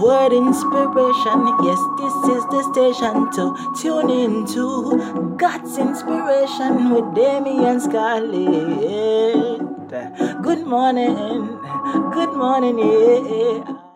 word inspiration. Yes, this is the station to tune into God's inspiration with Damian Scarlett. Good morning, good morning, yeah.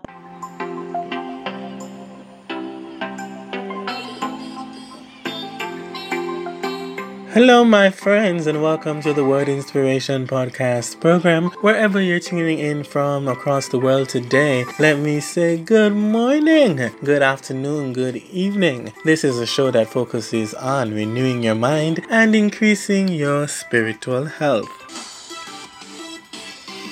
Hello, my friends, and welcome to the Word Inspiration Podcast program. Wherever you're tuning in from across the world today, let me say good morning, good afternoon, good evening. This is a show that focuses on renewing your mind and increasing your spiritual health.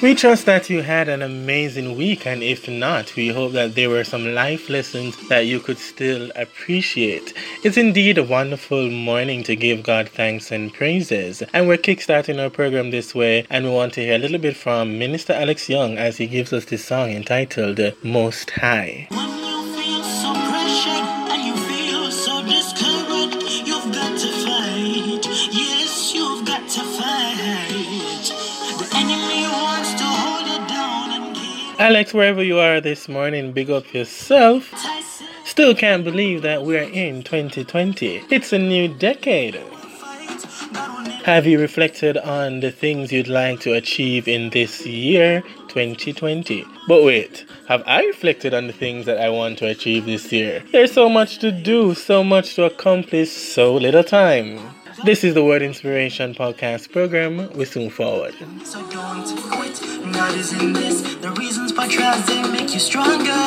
We trust that you had an amazing week, and if not, we hope that there were some life lessons that you could still appreciate. It's indeed a wonderful morning to give God thanks and praises, and we're kickstarting our program this way, and we want to hear a little bit from Minister Alex Young as he gives us this song entitled Most High. Alex, wherever you are this morning, big up yourself. Still can't believe that we're in 2020. It's a new decade. Have you reflected on the things you'd like to achieve in this year, 2020? But wait, have I reflected on the things that I want to achieve this year? There's so much to do, so much to accomplish, so little time. This is the Word Inspiration Podcast program. We soon forward. So don't quit. God is in this. The reasons for trials they make you stronger.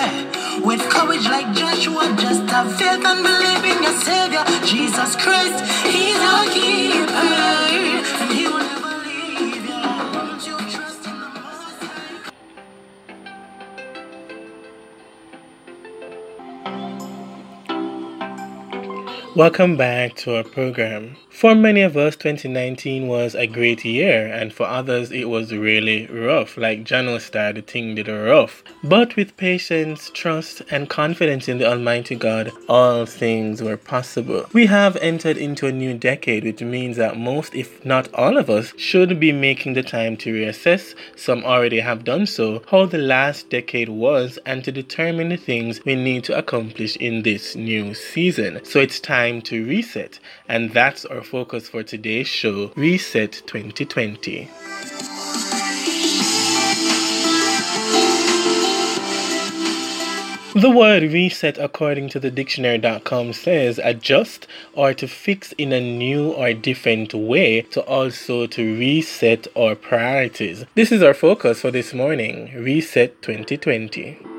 With courage like Joshua, just have faith and believe in your Savior. Jesus Christ, He's our keeper. Welcome back to our program. For many of us, 2019 was a great year, and for others, it was really rough. Like Jano started, the thing did rough. But with patience, trust, and confidence in the Almighty God, all things were possible. We have entered into a new decade, which means that most, if not all of us, should be making the time to reassess, some already have done so, how the last decade was, and to determine the things we need to accomplish in this new season. So it's time to reset, and that's our focus for today's show Reset 2020. The word reset, according to the dictionary.com, says adjust or to fix in a new or different way, to also to reset our priorities. This is our focus for this morning Reset 2020.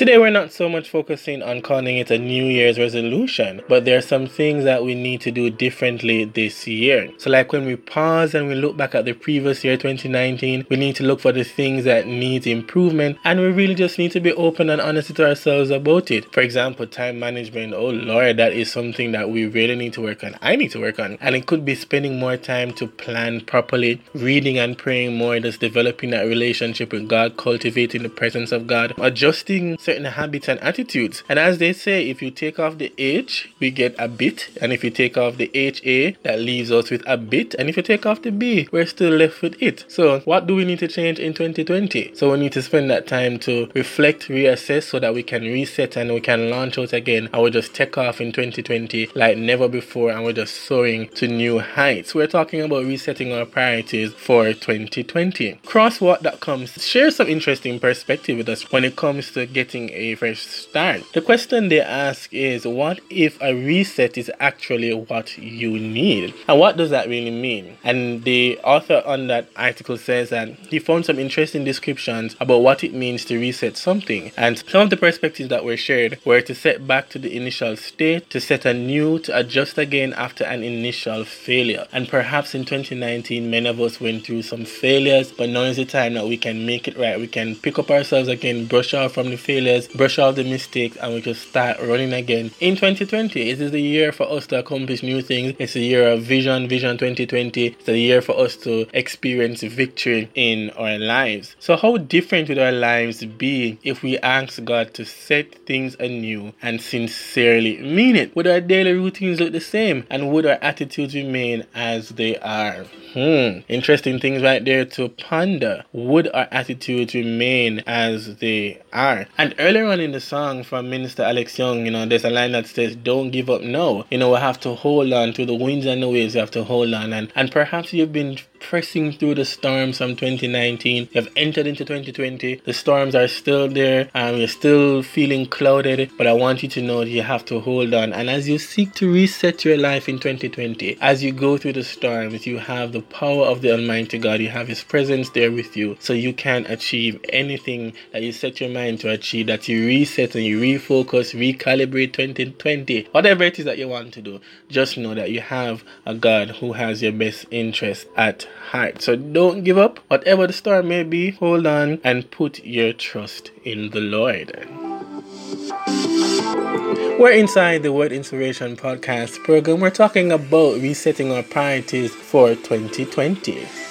Today, we're not so much focusing on calling it a New Year's resolution, but there are some things that we need to do differently this year. So, like when we pause and we look back at the previous year, 2019, we need to look for the things that need improvement, and we really just need to be open and honest to ourselves about it. For example, time management. Oh Lord, that is something that we really need to work on. I need to work on, and it could be spending more time to plan properly, reading and praying more, just developing that relationship with God, cultivating the presence of God, adjusting certain habits and attitudes. And as they say, if you take off the H, we get a bit. And if you take off the HA, that leaves us with a bit. And if you take off the B, we're still left with it. So, what do we need to change in 2020? So, we need to spend that time to reflect, reassess so that we can reset and we can launch out again. I will just take off in 2020 like never before and we're just soaring to new heights. We're talking about resetting our priorities for 2020. Crosswalk.com shares some interesting perspective with us when it comes to getting getting a fresh start. The question they ask is what if a reset is actually what you need? And what does that really mean? And the author on that article says that he found some interesting descriptions about what it means to reset something. And some of the perspectives that were shared were to set back to the initial state, to set anew, to adjust again after an initial failure. And perhaps in 2019, many of us went through some failures, but now is the time that we can make it right. We can pick up ourselves again, brush off from the failure failures, brush off the mistakes, and we just start running again. In 2020, it is the year for us to accomplish new things. It's a year of vision, vision 2020. It's a year for us to experience victory in our lives. So, how different would our lives be if we ask God to set things anew and sincerely mean it? Would our daily routines look the same? And would our attitudes remain as they are? Hmm, interesting things right there to ponder. Would our attitudes remain as they are? And earlier on in the song from Minister Alex Young, you know, there's a line that says, Don't give up now. You know, we have to hold on to the winds and the waves, you have to hold on. And, and perhaps you've been pressing through the storms from 2019. You've entered into 2020. The storms are still there. and you're still feeling clouded, but I want you to know that you have to hold on. And as you seek to reset your life in 2020, as you go through the storms, you have the power of the Almighty God. You have His presence there with you, so you can achieve anything that you set your mind to achieve. That you reset and you refocus, recalibrate 2020, whatever it is that you want to do. Just know that you have a God who has your best interest at heart. So don't give up. Whatever the storm may be, hold on and put your trust in the Lord. We're inside the Word Inspiration Podcast program. We're talking about resetting our priorities for 2020.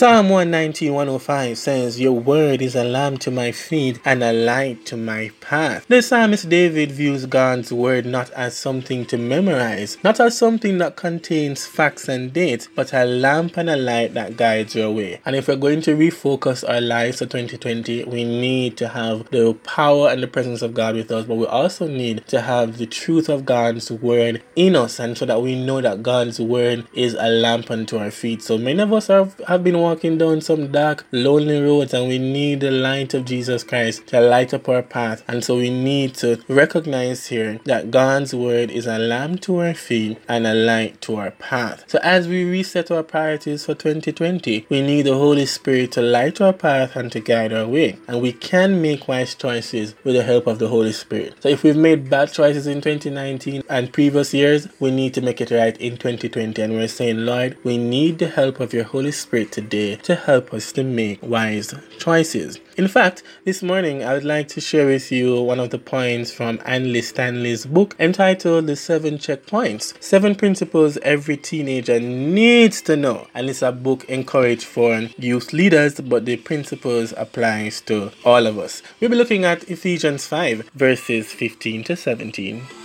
Psalm 119, 105 says, Your word is a lamp to my feet and a light to my path. The psalmist David views God's word not as something to memorize, not as something that contains facts and dates, but a lamp and a light that guides your way. And if we're going to refocus our lives for 2020, we need to have the power and the presence of God with us, but we also need to have the truth of God's word in us, and so that we know that God's word is a lamp unto our feet. So many of us have, have been walking down some dark, lonely roads, and we need the light of Jesus Christ to light up our path. And so we need to recognize here that God's word is a lamp to our feet and a light to our path. So as we reset our priorities for 2020, we need the Holy Spirit to light our path and to guide our way. And we can make wise choices with the help of the Holy Spirit. So if we've made bad choices in 2019 and previous years, we need to make it right in 2020. And we're saying, Lord, we need the help of your Holy Spirit today to help us to make wise choices. In fact, this morning I would like to share with you one of the points from Andy Stanley's book entitled The Seven Checkpoints Seven Principles Every Teenager Needs to Know. And it's a book encouraged for youth leaders, but the principles applies to all of us. We'll be looking at Ephesians 5, verses 15 to 17.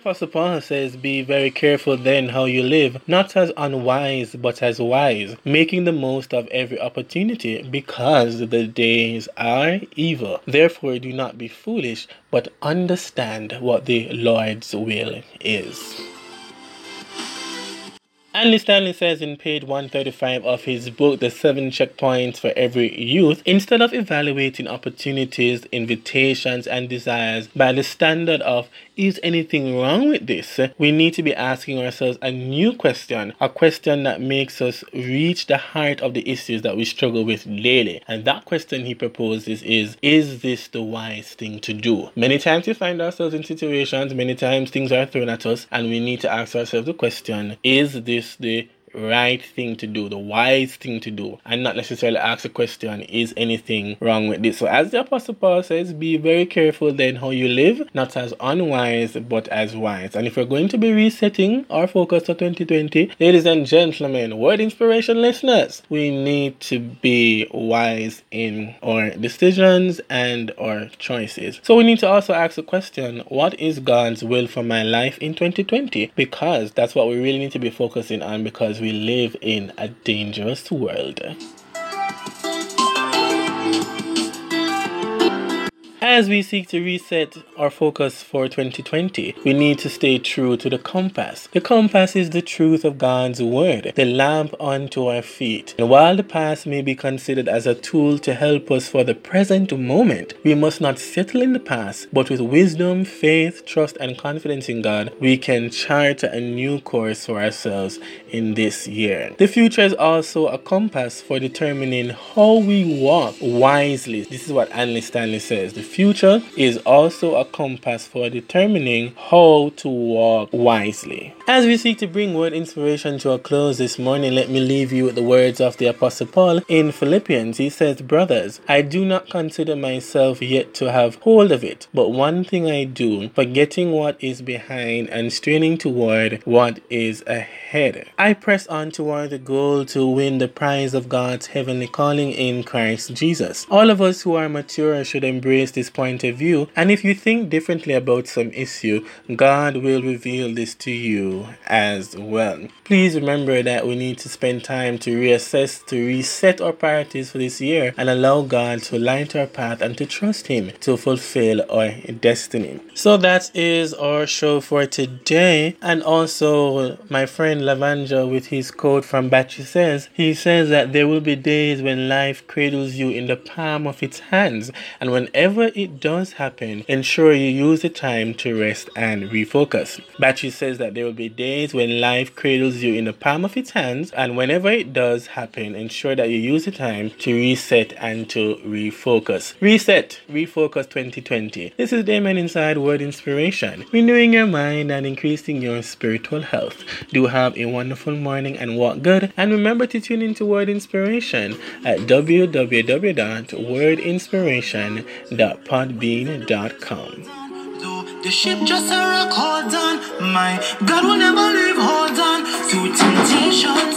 Apostle Paul says, Be very careful then how you live, not as unwise, but as wise, making the most of every opportunity, because the days are evil. Therefore, do not be foolish, but understand what the Lord's will is. Andy Stanley says in page 135 of his book, The Seven Checkpoints for Every Youth, instead of evaluating opportunities, invitations, and desires by the standard of is anything wrong with this, we need to be asking ourselves a new question, a question that makes us reach the heart of the issues that we struggle with daily. And that question he proposes is Is this the wise thing to do? Many times we find ourselves in situations, many times things are thrown at us, and we need to ask ourselves the question Is this the right thing to do, the wise thing to do, and not necessarily ask the question, is anything wrong with this? So, as the Apostle Paul says, be very careful then how you live, not as unwise, but as wise. And if we're going to be resetting our focus for 2020, ladies and gentlemen, word inspiration listeners, we need to be wise in our decisions and our choices. So, we need to also ask the question, what is God's will for my life in 2020? Because that's what we really need to be focusing on because we live in a dangerous world. As we seek to reset our focus for 2020, we need to stay true to the compass. The compass is the truth of God's word, the lamp unto our feet. And while the past may be considered as a tool to help us for the present moment, we must not settle in the past, but with wisdom, faith, trust, and confidence in God, we can chart a new course for ourselves in this year. The future is also a compass for determining how we walk wisely. This is what Andy Stanley says. The future is also a compass for determining how to walk wisely. As we seek to bring word inspiration to a close this morning, let me leave you with the words of the Apostle Paul in Philippians. He says, Brothers, I do not consider myself yet to have hold of it, but one thing I do, forgetting what is behind and straining toward what is ahead. I press on toward the goal to win the prize of God's heavenly calling in Christ Jesus. All of us who are mature should embrace this point of view, and if you think differently about some issue, God will reveal this to you as well. Please remember that we need to spend time to reassess, to reset our priorities for this year, and allow God to light our path and to trust Him to fulfill our destiny. So that is our show for today. And also, my friend Lavanja with his quote from Batchy says, he says that there will be days when life cradles you in the palm of its hands, and whenever it does happen, ensure you use the time to rest and refocus. Batchy says that there will be days when life cradles you in the palm of its hands, and whenever it does happen, ensure that you use the time to reset and to refocus. Reset, refocus 2020. This is Damon Inside Word Inspiration, renewing your mind and increasing your spiritual health. Do have a wonderful morning and walk good, and remember to tune into Word Inspiration at podbean.com. The ship just a on. My God will never leave, hold on. Temptations,